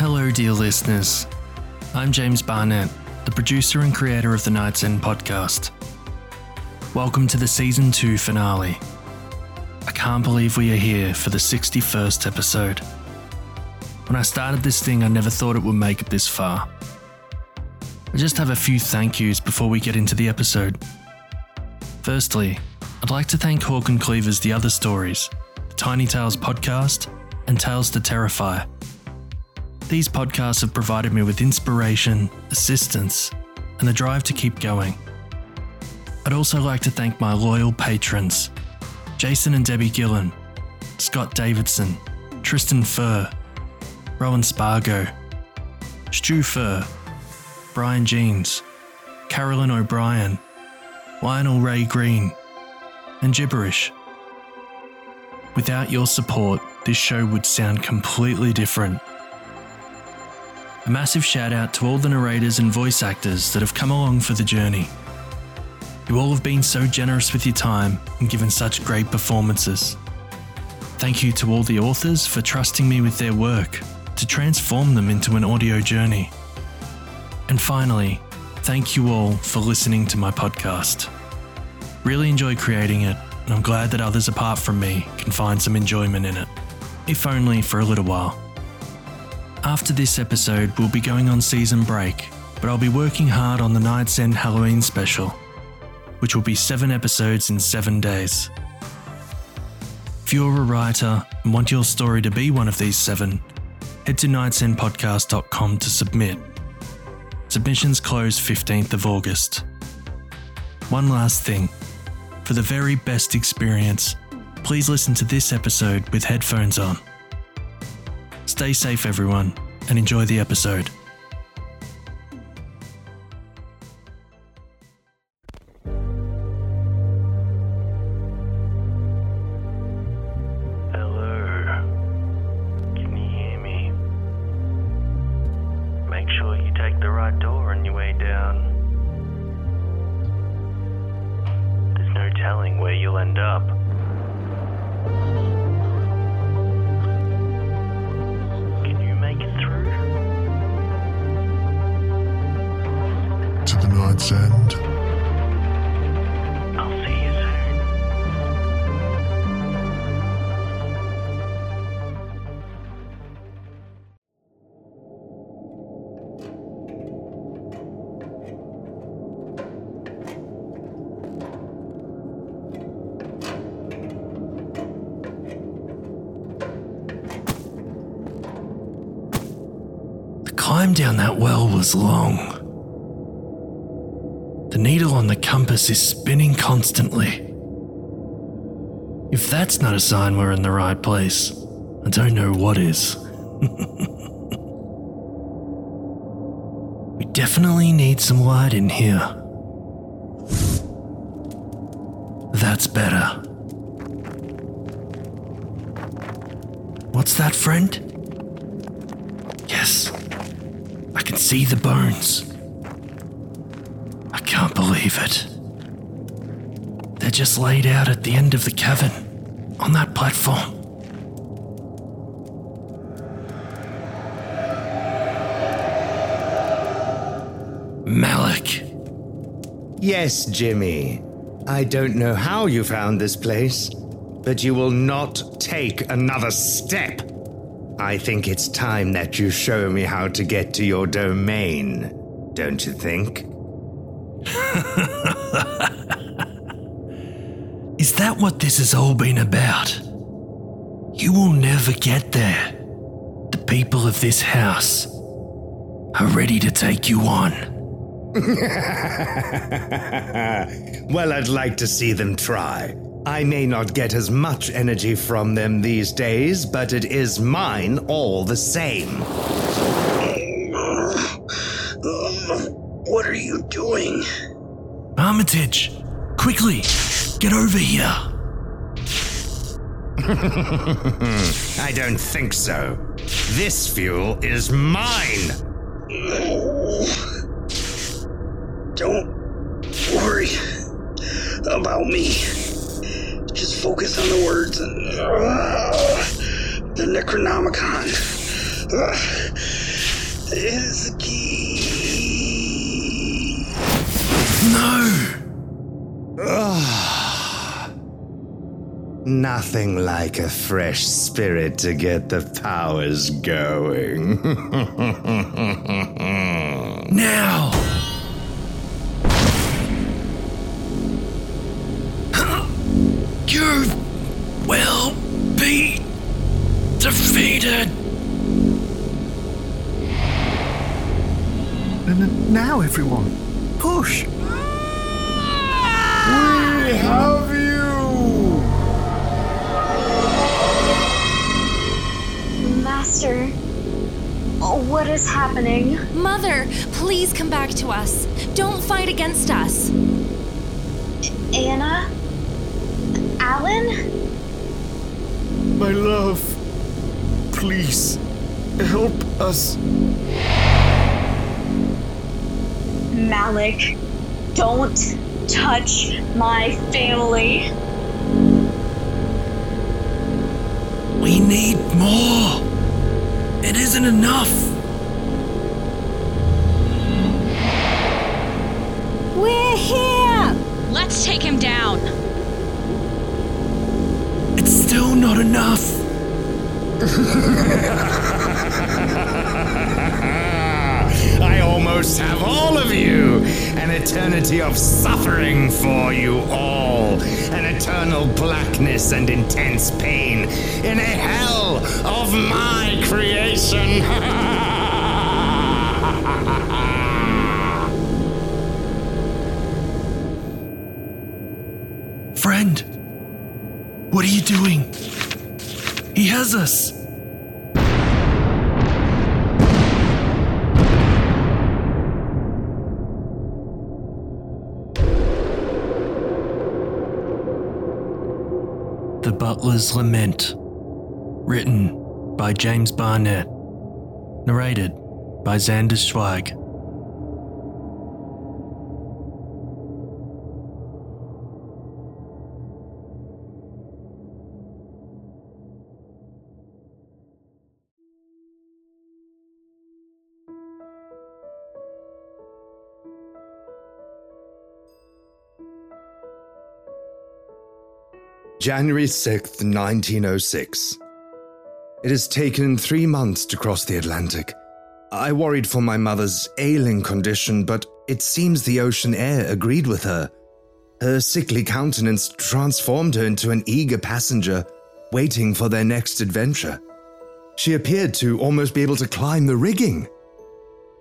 Hello, dear listeners. I'm James Barnett, the producer and creator of the Night's End podcast. Welcome to the season 2 finale. I can't believe we are here for the 61st episode. When I started this thing, I never thought it would make it this far. I just have a few thank yous before we get into the episode. Firstly, I'd like to thank Hawk and Cleaver's The Other Stories, the Tiny Tales podcast, and Tales to Terrify. These podcasts have provided me with inspiration, assistance, and the drive to keep going. I'd also like to thank my loyal patrons Jason and Debbie Gillen, Scott Davidson, Tristan Furr, Rowan Spargo, Stu Furr, Brian Jeans, Carolyn O'Brien, Lionel Ray Green, and Gibberish. Without your support, this show would sound completely different. A massive shout out to all the narrators and voice actors that have come along for the journey. You all have been so generous with your time and given such great performances. Thank you to all the authors for trusting me with their work to transform them into an audio journey. And finally, thank you all for listening to my podcast. Really enjoy creating it, and I'm glad that others apart from me can find some enjoyment in it, if only for a little while. After this episode, we'll be going on season break, but I'll be working hard on the Night's End Halloween special, which will be seven episodes in seven days. If you're a writer and want your story to be one of these seven, head to nightsendpodcast.com to submit. Submissions close 15th of August. One last thing. For the very best experience, please listen to this episode with headphones on. Stay safe, everyone, and enjoy the episode. To the night's end. I'll see you soon. The climb down that well was long. The needle on the compass is spinning constantly. If that's not a sign we're in the right place, I don't know what is. we definitely need some light in here. That's better. What's that, friend? Yes, I can see the bones. Believe it. They're just laid out at the end of the cavern, on that platform. Malik, Yes, Jimmy. I don't know how you found this place, but you will not take another step. I think it's time that you show me how to get to your domain, don't you think? is that what this has all been about? You will never get there. The people of this house are ready to take you on. well, I'd like to see them try. I may not get as much energy from them these days, but it is mine all the same. What are you doing? Armitage, quickly, get over here. I don't think so. This fuel is mine. No. Don't worry about me. Just focus on the words and uh, the Necronomicon. Uh, is the key. No! Nothing like a fresh spirit to get the powers going. Now! You will be defeated! And now, everyone, push! we have Master, what is happening? Mother, please come back to us. Don't fight against us. Anna? Allan? My love, please help us. Malik, don't touch my family. We need more! It isn't enough! We're here! Let's take him down. It's still not enough! I almost have all of you! An eternity of suffering for you all! An eternal blackness and intense pain in a hell of my creation! Friend! What are you doing? He has us! Butler's Lament. Written by James Barnett. Narrated by Xander Zweig. January 6th, 1906. It has taken three months to cross the Atlantic. I worried for my mother's ailing condition, but it seems the ocean air agreed with her. Her sickly countenance transformed her into an eager passenger, waiting for their next adventure. She appeared to almost be able to climb the rigging.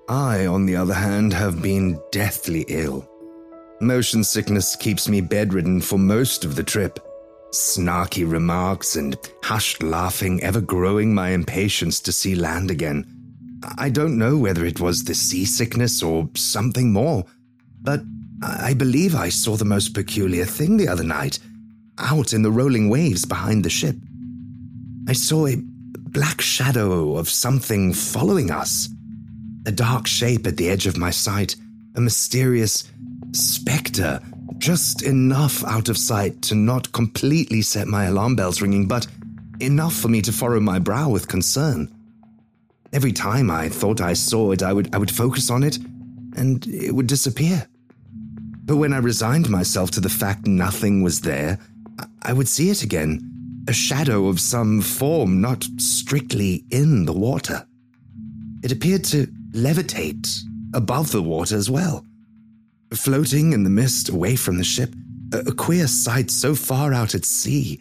I, on the other hand, have been deathly ill. Motion sickness keeps me bedridden for most of the trip. Snarky remarks and hushed laughing ever growing my impatience to see land again. I don't know whether it was the seasickness or something more, but I believe I saw the most peculiar thing the other night, out in the rolling waves behind the ship. I saw a black shadow of something following us. A dark shape at the edge of my sight, a mysterious spectre, just enough out of sight to not completely set my alarm bells ringing, but enough for me to furrow my brow with concern. Every time I thought I saw it, I would, I would focus on it, and it would disappear. But when I resigned myself to the fact nothing was there, I- would see it again a shadow of some form not strictly in the water. It appeared to levitate above the water as well. Floating in the mist away from the ship, a, queer sight so far out at sea.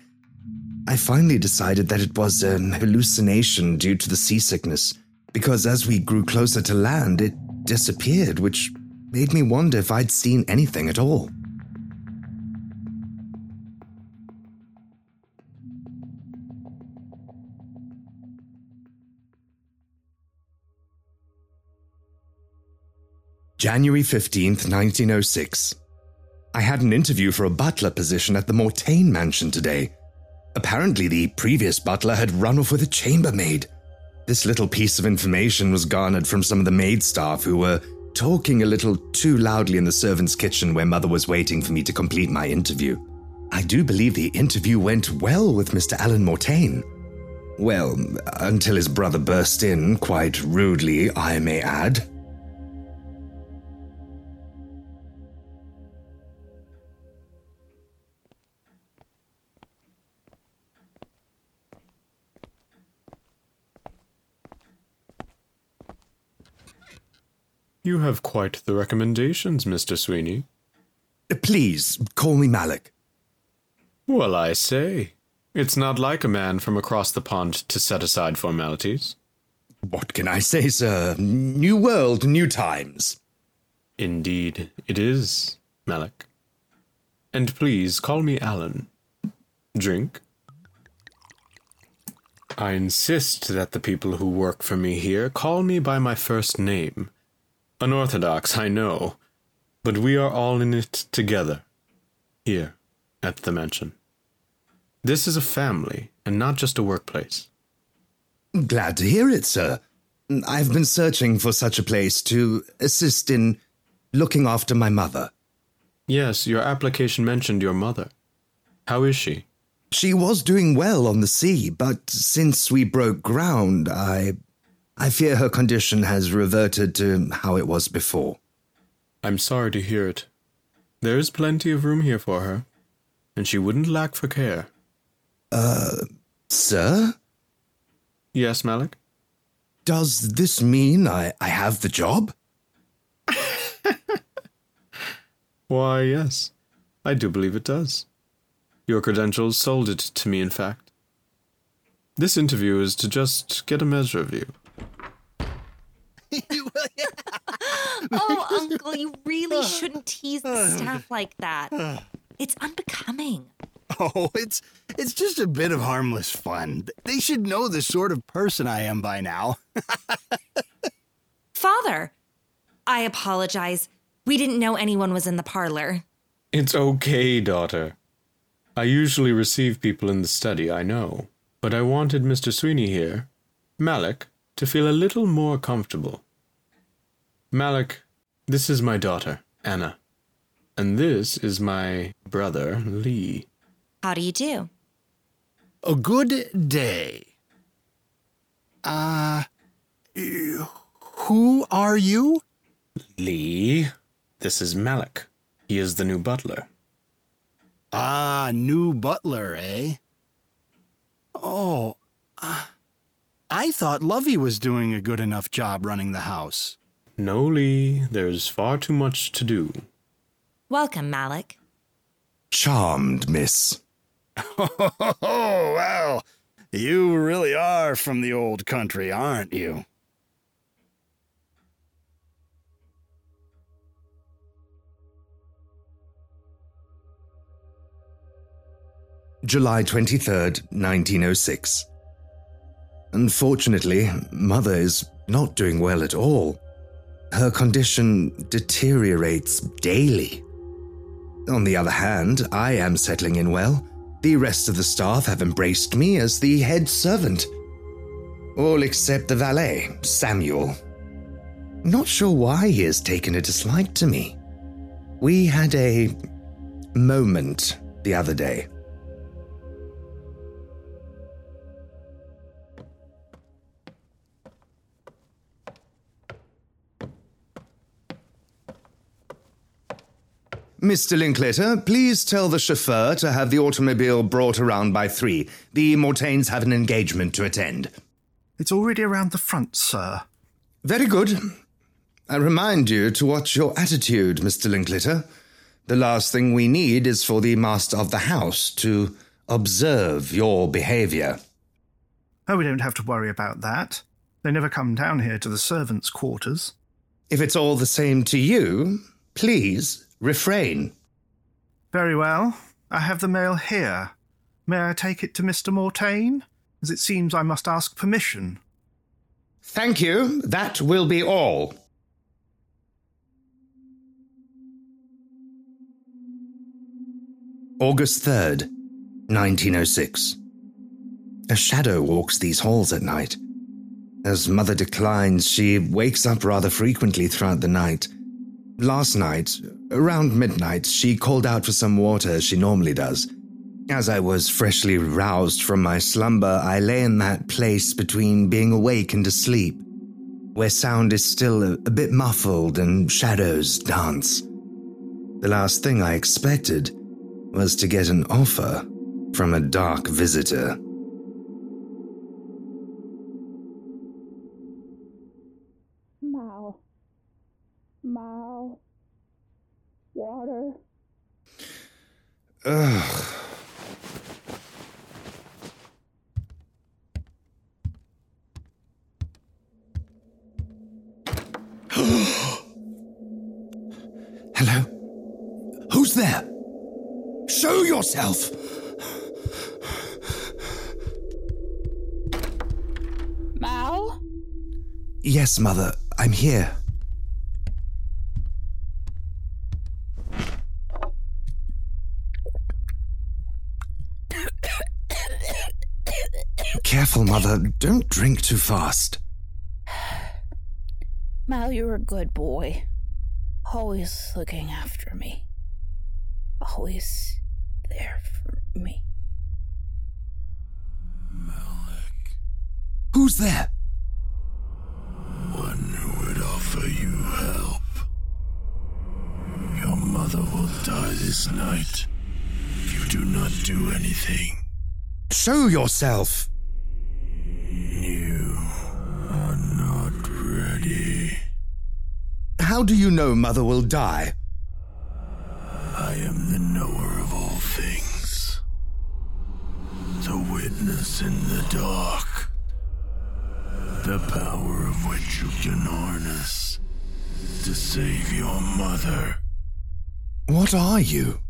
I finally decided that it was an hallucination due to the seasickness, because as we grew closer to land, it disappeared, which made me wonder if I'd seen anything at all. January 15th, 1906. I had an interview for a butler position at the Mortain mansion today. Apparently, the previous butler had run off with a chambermaid. This little piece of information was garnered from some of the maid staff who were talking a little too loudly in the servants' kitchen where Mother was waiting for me to complete my interview. I do believe the interview went well with Mr. Allan Mortaine. Well, until his brother burst in, quite rudely, I may add. You have quite the recommendations, Mr. Sweeney. Please, call me Malik. Well, I say. It's not like a man from across the pond to set aside formalities. What can I say, sir? New world, new times. Indeed, it is, Malik. And please call me Allan. Drink? I insist that the people who work for me here call me by my first name. Unorthodox, I know, but we are all in it together, here at the mansion. This is a family and not just a workplace. Glad to hear it, sir. I've been searching for such a place to assist in looking after my mother. Yes, your application mentioned your mother. How is she? She was doing well on the sea, but since we broke ground, I. I fear her condition has reverted to how it was before. I'm sorry to hear it. There is plenty of room here for her, and she wouldn't lack for care. Uh, sir? Yes, Malik? Does this mean I, I have the job? Why, yes. I do believe it does. Your credentials sold it to me, in fact. This interview is to just get a measure of you. oh, Uncle, you really shouldn't tease oh, the staff like that. It's unbecoming. Oh, it's it's just a bit of harmless fun. They should know the sort of person I am by now. Father, I apologize. We didn't know anyone was in the parlor. It's okay, daughter. I usually receive people in the study, I know, but I wanted Mr. Sweeney here, Malik, to feel a little more comfortable. Malik, this is my daughter, Anna, and this is my brother, Lee. How do you do? A good day. Uh, who are you? Lee, this is Malik. He is the new butler. Ah, new butler, eh? Oh, uh, I thought Lovey was doing a good enough job running the house. No, Lee, there's far too much to do. Welcome, Malik. Charmed, miss. Oh, well, you really are from the old country, aren't you? July 23rd, 1906. Unfortunately, Mother is not doing well at all. Her condition deteriorates daily. On the other hand, I am settling in well. The rest of the staff have embraced me as the head servant. All except the valet, Samuel. Not sure why he has taken a dislike to me. We had a moment the other day. Mr. Linklater, please tell the chauffeur to have the automobile brought around by three. The Mortaines have an engagement to attend. It's already around the front, sir. Very good. I remind you to watch your attitude, Mr. Linklater. The last thing we need is for the master of the house to observe your behavior. Oh, we don't have to worry about that. They never come down here to the servants' quarters. If it's all the same to you, please refrain. Very well. I have the mail here. May I take it to Mr. Mortaine? As it seems I must ask permission. Thank you. That will be all. August 3rd, 1906. A shadow walks these halls at night. As Mother declines, she wakes up rather frequently throughout the night. Last night, around midnight, she called out for some water as she normally does. As I was freshly roused from my slumber, I lay in that place between being awake and asleep, where sound is still a, a bit muffled and shadows dance. The last thing I expected was to get an offer from a dark visitor. Mao. Water. Ugh. Hello? Who's there? Show yourself! Mal? Yes, Mother, I'm here. Careful, Mother. Don't drink too fast. Mal, you're a good boy. Always looking after me. Always there for me. Malik. Who's there? One who would offer you help. Your mother will die this night if you do not do anything. Show yourself! How do you know Mother will die? I am the knower of all things. The witness in the dark. The power of which you can harness to save your mother. What are you?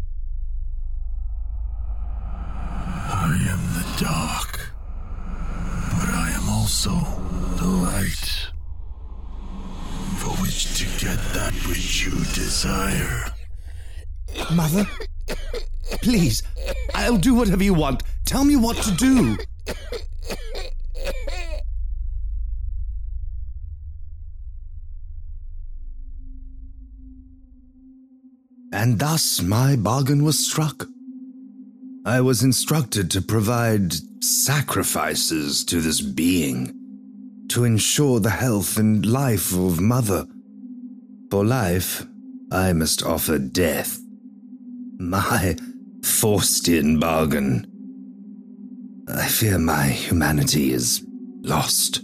I am the dark, but I am also the light. For which to get that which you desire. Mother? Please, I'll do whatever you want. Tell me what to do. And thus my bargain was struck. I was instructed to provide sacrifices to this being to ensure the health and life of Mother. For life, I must offer death. My forced in bargain. I fear my humanity is lost.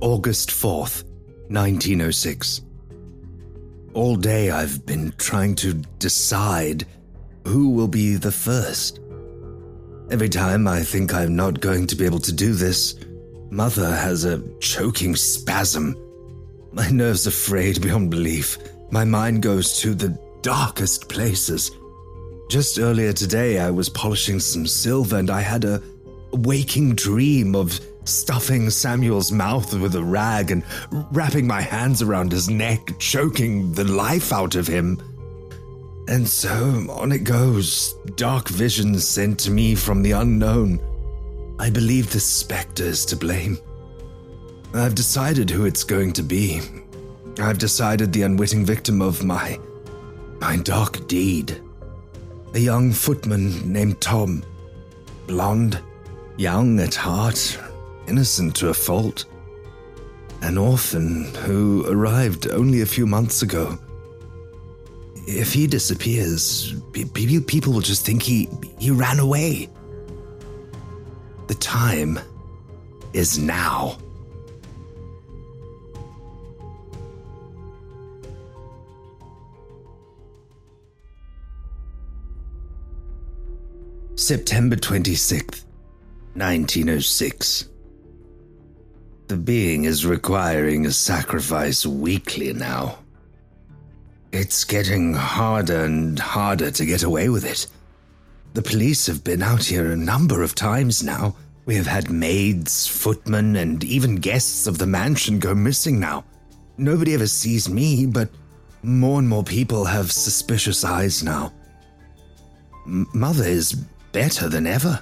August 4th, 1906. All day I've been trying to decide who will be the first. Every time I think I'm not going to be able to do this, Mother has a choking spasm. My nerves are frayed beyond belief. My mind goes to the darkest places. Just earlier today, I was polishing some silver and I had a waking dream of stuffing Samuel's mouth with a rag and wrapping my hands around his neck, choking the life out of him. And so on it goes, dark visions sent to me from the unknown. I believe the spectre is to blame. I've decided who it's going to be. I've decided the unwitting victim of my. my dark deed. A young footman named Tom. Blonde, young at heart, innocent to a fault. An orphan who arrived only a few months ago. If he disappears, pe- pe- people will just think he, he ran away. The time is now. September 26th, 1906. The being is requiring a sacrifice weekly now. It's getting harder and harder to get away with it. The police have been out here a number of times now. We have had maids, footmen, and even guests of the mansion go missing now. Nobody ever sees me, but more and more people have suspicious eyes now. M- Mother is better than ever.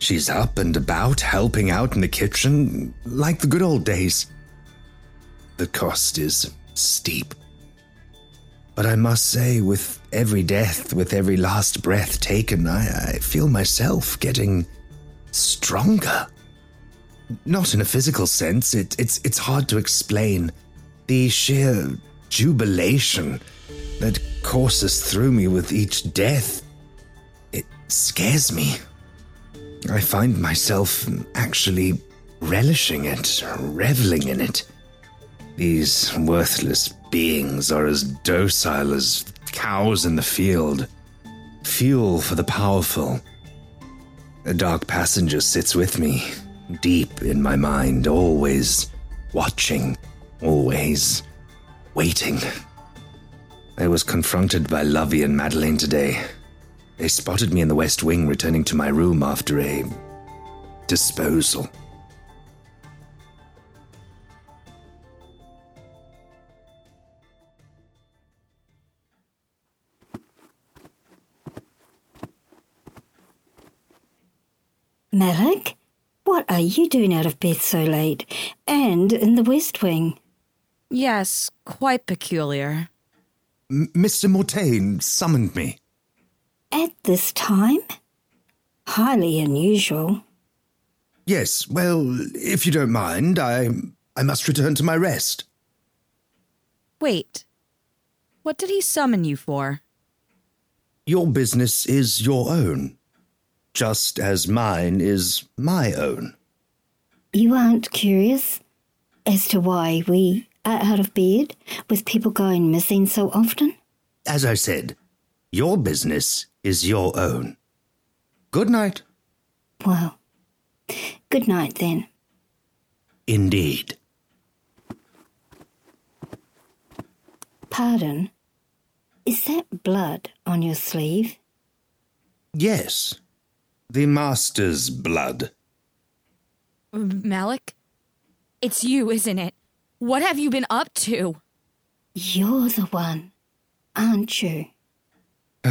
She's up and about, helping out in the kitchen, like the good old days. The cost is steep. But I must say, with every death, with every last breath taken, I, I feel myself getting stronger. Not in a physical sense, it, it's, it's hard to explain. The sheer jubilation that courses through me with each death, it scares me. I find myself actually relishing it, reveling in it. These worthless beings are as docile as cows in the field, fuel for the powerful. A dark passenger sits with me, deep in my mind, always watching, always waiting. I was confronted by Lovey and Madeline today. They spotted me in the West Wing returning to my room after a disposal. Malik, what are you doing out of bed so late and in the West Wing? Yes, quite peculiar. M- Mr. Mortaine summoned me. At this time? Highly unusual. Yes, well, if you don't mind, I I must return to my rest. Wait. What did he summon you for? Your business is your own, just as mine is my own. You aren't curious as to why we are out of bed with people going missing so often? As I said, your business is your own. Good night. Well, good night then. Indeed. Pardon? Is that blood on your sleeve? Yes, the Master's blood. Malik? It's you, isn't it? What have you been up to? You're the one, aren't you?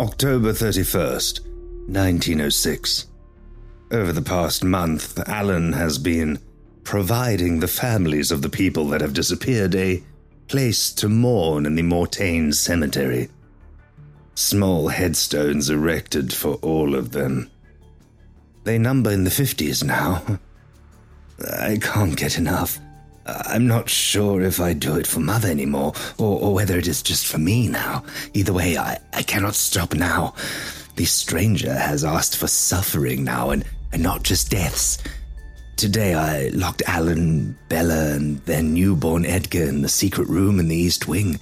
October 31st, 1906. Over the past month, Allan has been providing the families of the people that have disappeared a place to mourn in the Mortaine Cemetery. Small headstones erected for all of them. They number in the 50s now. I can't get enough. I'm not sure if I do it for Mother anymore, or, or whether it is just for me now. Either way, I, I cannot stop now. The stranger has asked for suffering now, and, and not just deaths. Today I locked Allan, Bella, and their newborn Edgar in the secret room in the East Wing.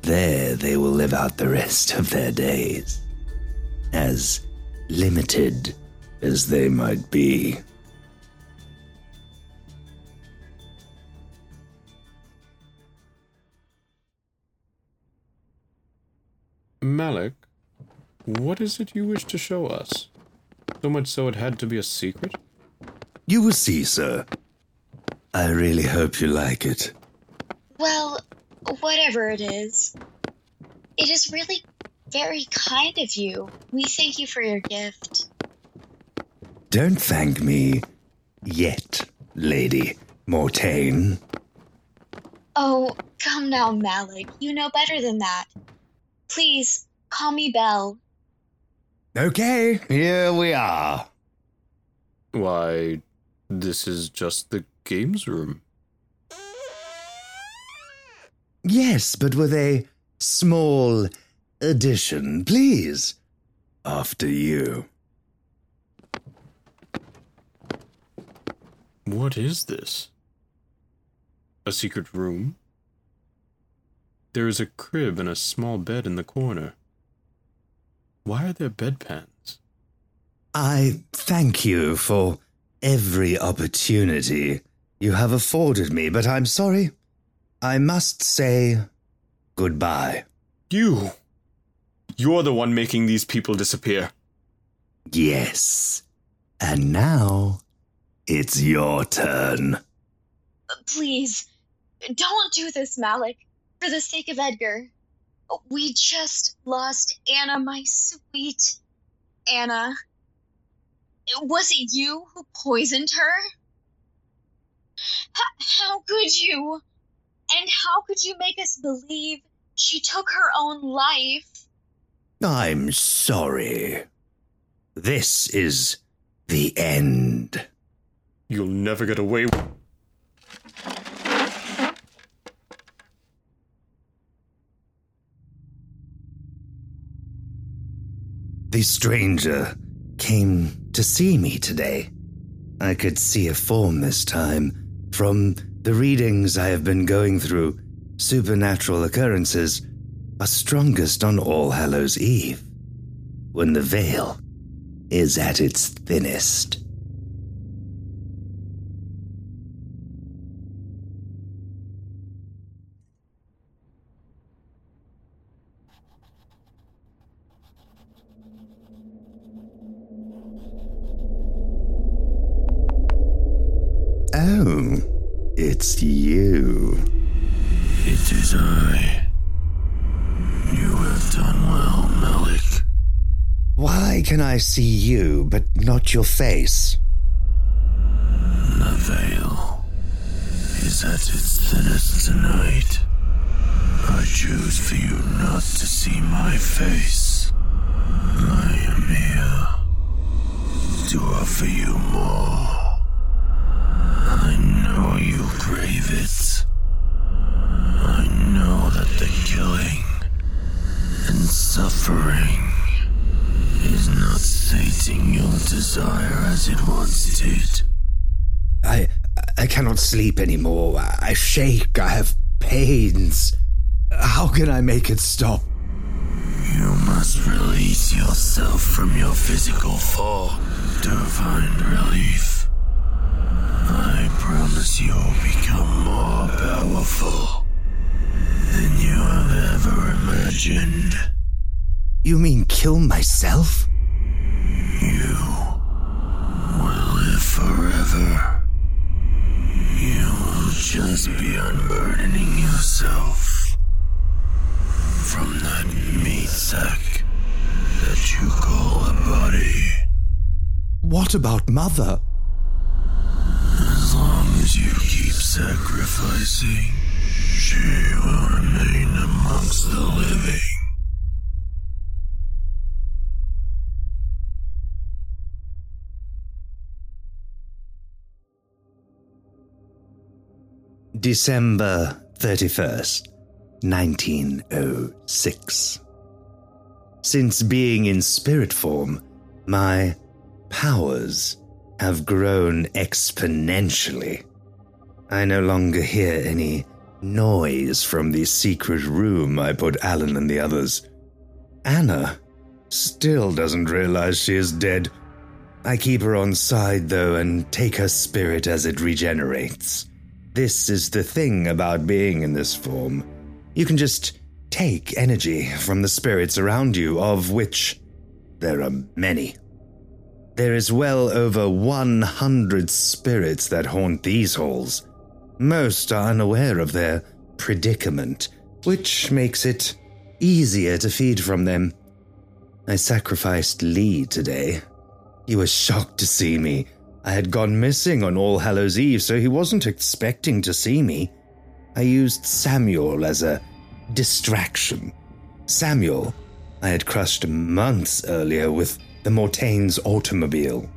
There they will live out the rest of their days. As limited as they might be. Malik, what is it you wish to show us? So much so it had to be a secret? You will see, sir. I really hope you like it. Well, whatever it is, it is really very kind of you. We thank you for your gift. Don't thank me yet, Lady Mortaine. Oh, come now, Malik. You know better than that. Please, call me Belle. Okay, here we are. Why, this is just the games room. Yes, but with a small addition, please. After you. What is this? A secret room? There is a crib and a small bed in the corner. Why are there bedpans? I thank you for every opportunity you have afforded me, but I'm sorry. I must say goodbye. You! You're the one making these people disappear. Yes. And now it's your turn. Please, don't do this, Malik. For the sake of Edgar. We just lost Anna, my sweet Anna. Was it you who poisoned her? H- how could you? And how could you make us believe she took her own life? I'm sorry. This is the end. You'll never get away. With. The stranger came to see me today. I could see a form this time. From the readings I have been going through, supernatural occurrences are strongest on All Hallows Eve, when the veil is at its thinnest. Oh, it's you. It is I. You have done well, Malik. Why can I see you but not your face? The veil is at its thinnest tonight. I choose for you not to see my face. I am here to offer you more. I know you crave it. I know that the killing and suffering is not sating your desire as it once did. I I cannot sleep anymore. I shake. I have pains. How can I make it stop? You must release yourself from your physical form to find relief. I promise you'll become more powerful than you have ever imagined. You mean kill myself? You will live forever. You will just be unburdening yourself from that meat sack that you call a body. What about Mother? As long as you keep sacrificing, she will remain amongst the living. December 31st, 1906. Since being in spirit form, my powers have grown exponentially. I no longer hear any noise from the secret room I put Allan and the others. Anna still doesn't realize she is dead. I keep her on side though and take her spirit as it regenerates. This is the thing about being in this form. You can just take energy from the spirits around you, of which there are many. There is well over 100 spirits that haunt these halls. Most are unaware of their predicament, which makes it easier to feed from them. I sacrificed Lee today. He was shocked to see me. I had gone missing on All Hallows Eve, so he wasn't expecting to see me. I used Samuel as a distraction. Samuel, I had crushed months earlier with the Mortaine's automobile.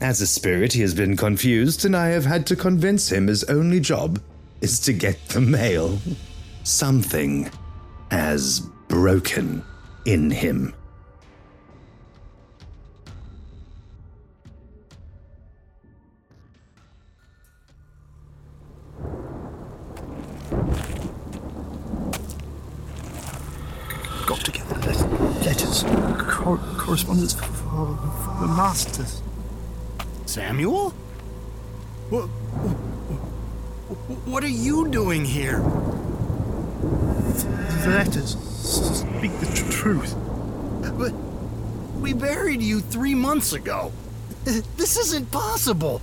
As a spirit, he has been confused, and I have had to convince him his only job is to get the mail. Something has broken in him. Cor- correspondence for, for, for the masters. Samuel? What, what are you doing here? The letters speak the tr- truth. But we buried you three months ago. This isn't possible.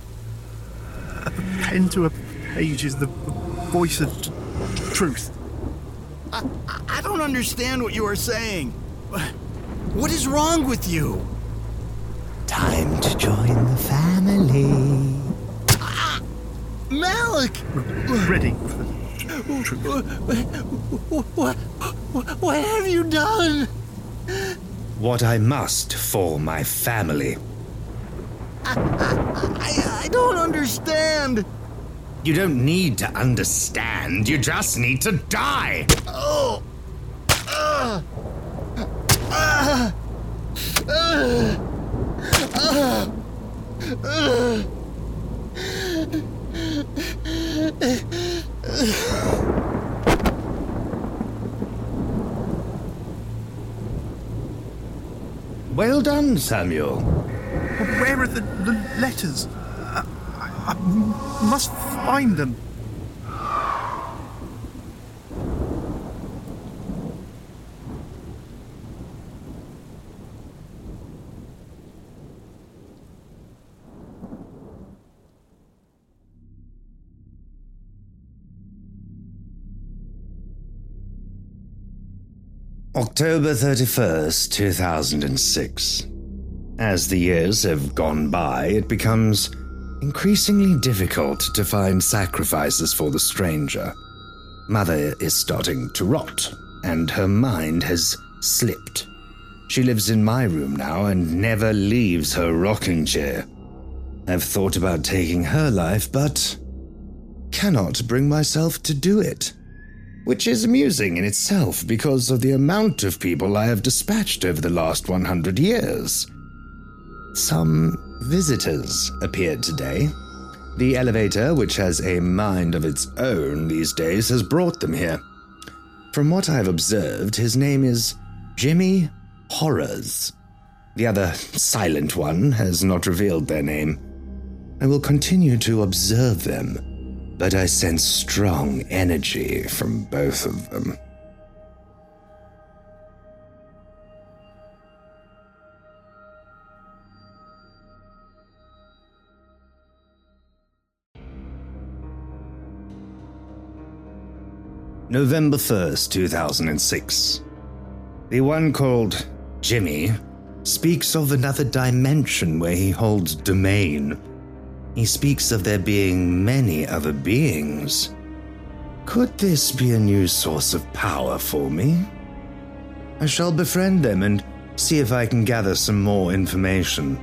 A pen to a page is the voice of t- truth. I, I don't understand what you are saying. What is wrong with you? Time to join the family. Malik! Ready. What, what, what have you done? What I must for my family. I, I don't understand. You don't need to understand, you just need to die! Uh, Oh. Uh. Uh. Uh. Uh. Uh. Well done, Samuel. Where are the, the letters? I, I, I must find them. October 31st, 2006. As the years have gone by, it becomes increasingly difficult to find sacrifices for the stranger. Mother is starting to rot, and her mind has slipped. She lives in my room now and never leaves her rocking chair. I've thought about taking her life, but cannot bring myself to do it which is amusing in itself because of the amount of people I have dispatched over the last 100 years. Some visitors appeared today. The elevator, which has a mind of its own these days, has brought them here. From what I've observed, his name is Jimmy Horrors. The other silent one has not revealed their name. I will continue to observe them but I sense strong energy from both of them. November 1st, 2006. The one called Jimmy speaks of another dimension where he holds domain he speaks of there being many other beings. Could this be a new source of power for me? I shall befriend them and see if I can gather some more information.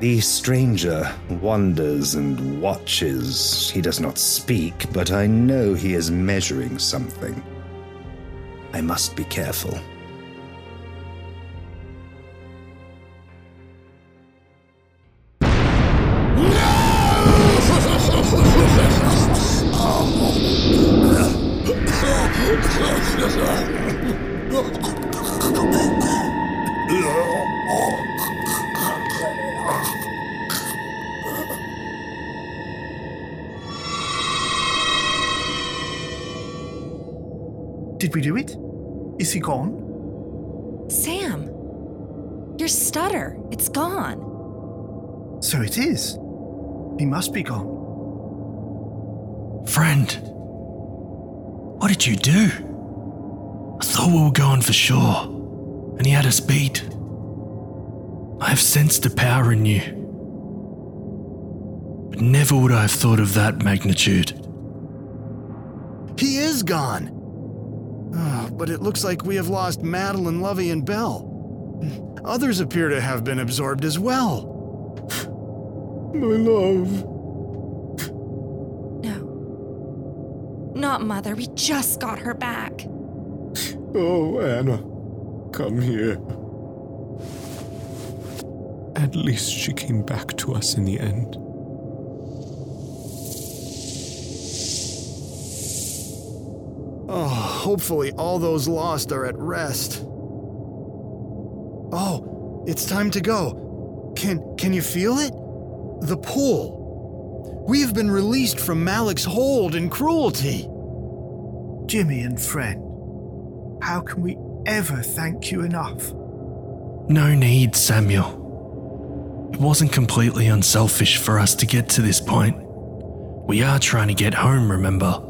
The stranger wanders and watches. He does not speak, but I know he is measuring something. I must be careful. Did we do it? Is he gone? Sam, your stutter, it's gone. So it is. He must be gone. Friend, what did you do? I thought we were going for sure, and he had us beat. I have sensed the power in you, but never would I have thought of that magnitude. He is gone. Oh, but it looks like we have lost Madeline, Lovey, and Belle. Others appear to have been absorbed as well. My love. No. Not Mother. We just got her back. Oh, Anna, come here. At least she came back to us in the end. Oh, hopefully all those lost are at rest. Oh, it's time to go. Can can you feel it? The pool. We have been released from Malech's hold and cruelty. Jimmy and friend, how can we ever thank you enough? No need, Samuel. It wasn't completely unselfish for us to get to this point. We are trying to get home, remember?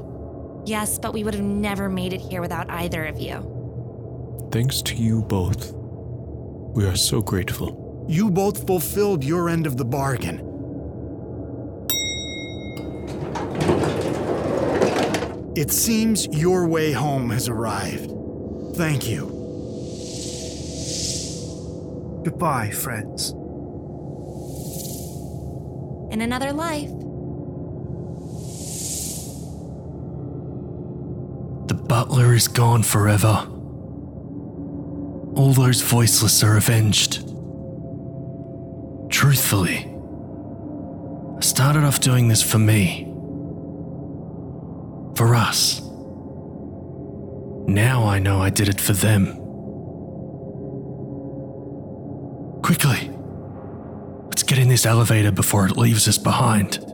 Yes, but we would have never made it here without either of you. Thanks to you both. We are so grateful. You both fulfilled your end of the bargain. It seems your way home has arrived. Thank you. Goodbye, friends. In another life. The butler is gone forever. All those voiceless are avenged. Truthfully, I started off doing this for me. For us. Now I know I did it for them. Quickly! Let's get in this elevator before it leaves us behind.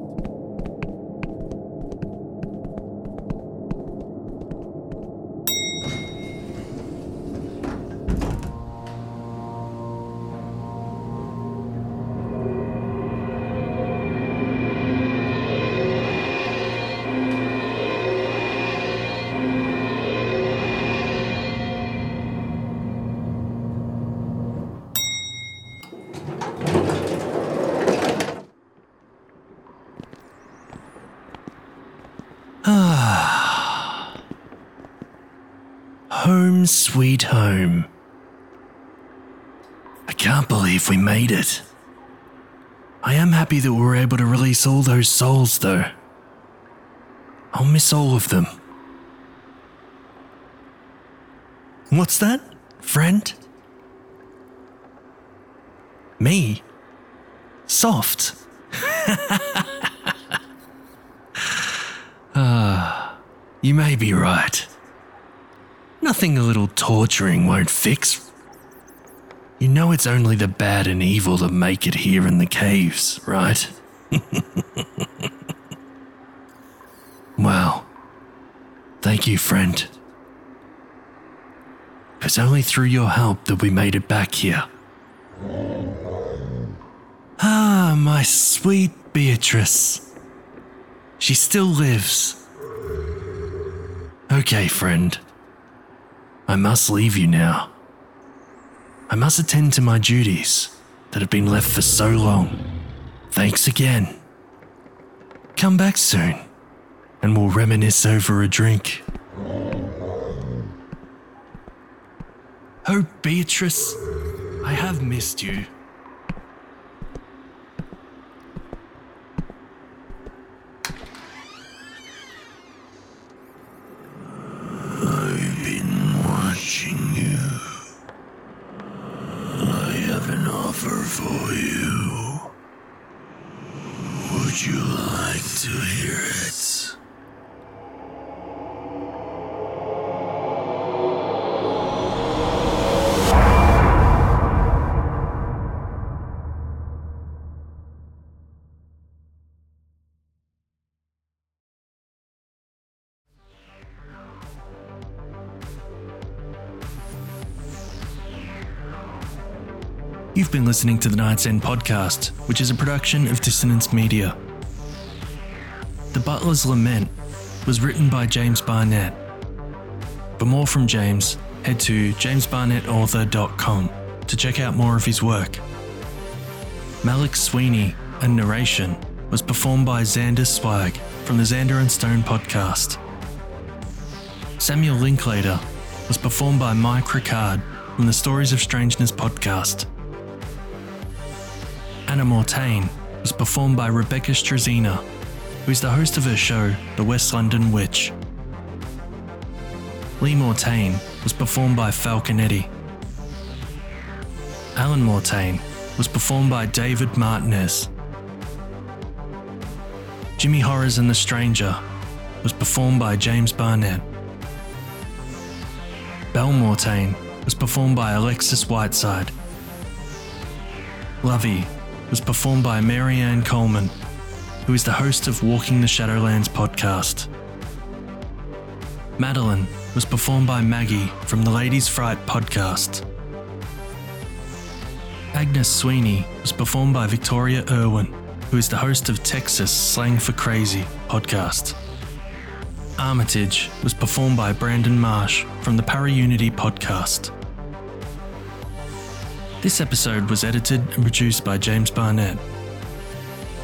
Made it. I am happy that we were able to release all those souls, though. I'll miss all of them. What's that, friend? Me? Soft? Ah, you may be right. Nothing a little torturing won't fix. You know it's only the bad and evil that make it here in the caves, right? well, thank you, friend. It's only through your help that we made it back here. Ah, my sweet Beatrice. She still lives. Okay, friend. I must leave you now. I must attend to my duties that have been left for so long. Thanks again. Come back soon, and we'll reminisce over a drink. Oh, Beatrice, I have missed you. You've been listening to the Night's End podcast, which is a production of Dissonance Media. The Butler's Lament was written by James Barnett. For more from James, head to jamesbarnettauthor.com to check out more of his work. Malech Sweeney and narration was performed by Xander Zweig from the Xander and Stone podcast. Samuel Linklater was performed by Mike Rickard from the Stories of Strangeness podcast. Anna Mortaine was performed by Rebecca Struzyna, who is the host of her show, The West London Witch. Lee Mortaine was performed by Falconetti. Allan Mortaine was performed by David Martinez. Jimmy Horrors and the Stranger was performed by James Barnett. Belle Mortaine was performed by Alexis Whiteside. Lovey was performed by Marianne Coleman, who is the host of Walking the Shadowlands podcast. Madeline was performed by Maggie from the Ladies Fright podcast. Agnes Sweeney was performed by Victoria Irwin, who is the host of Texas Slang for Crazy podcast. Armitage was performed by Brandon Marsh from the Para Unity podcast. This episode was edited and produced by James Barnett.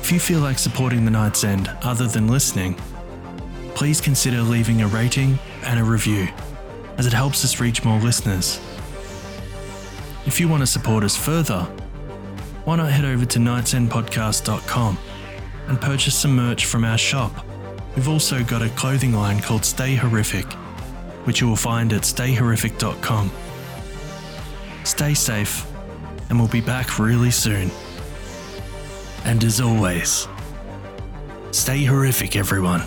If you feel like supporting The Night's End other than listening, please consider leaving a rating and a review, as it helps us reach more listeners. If you want to support us further, why not head over to nightsendpodcast.com and purchase some merch from our shop. We've also got a clothing line called Stay Horrific, which you will find at stayhorrific.com. Stay safe, and we'll be back really soon. And as always, stay horrific, everyone.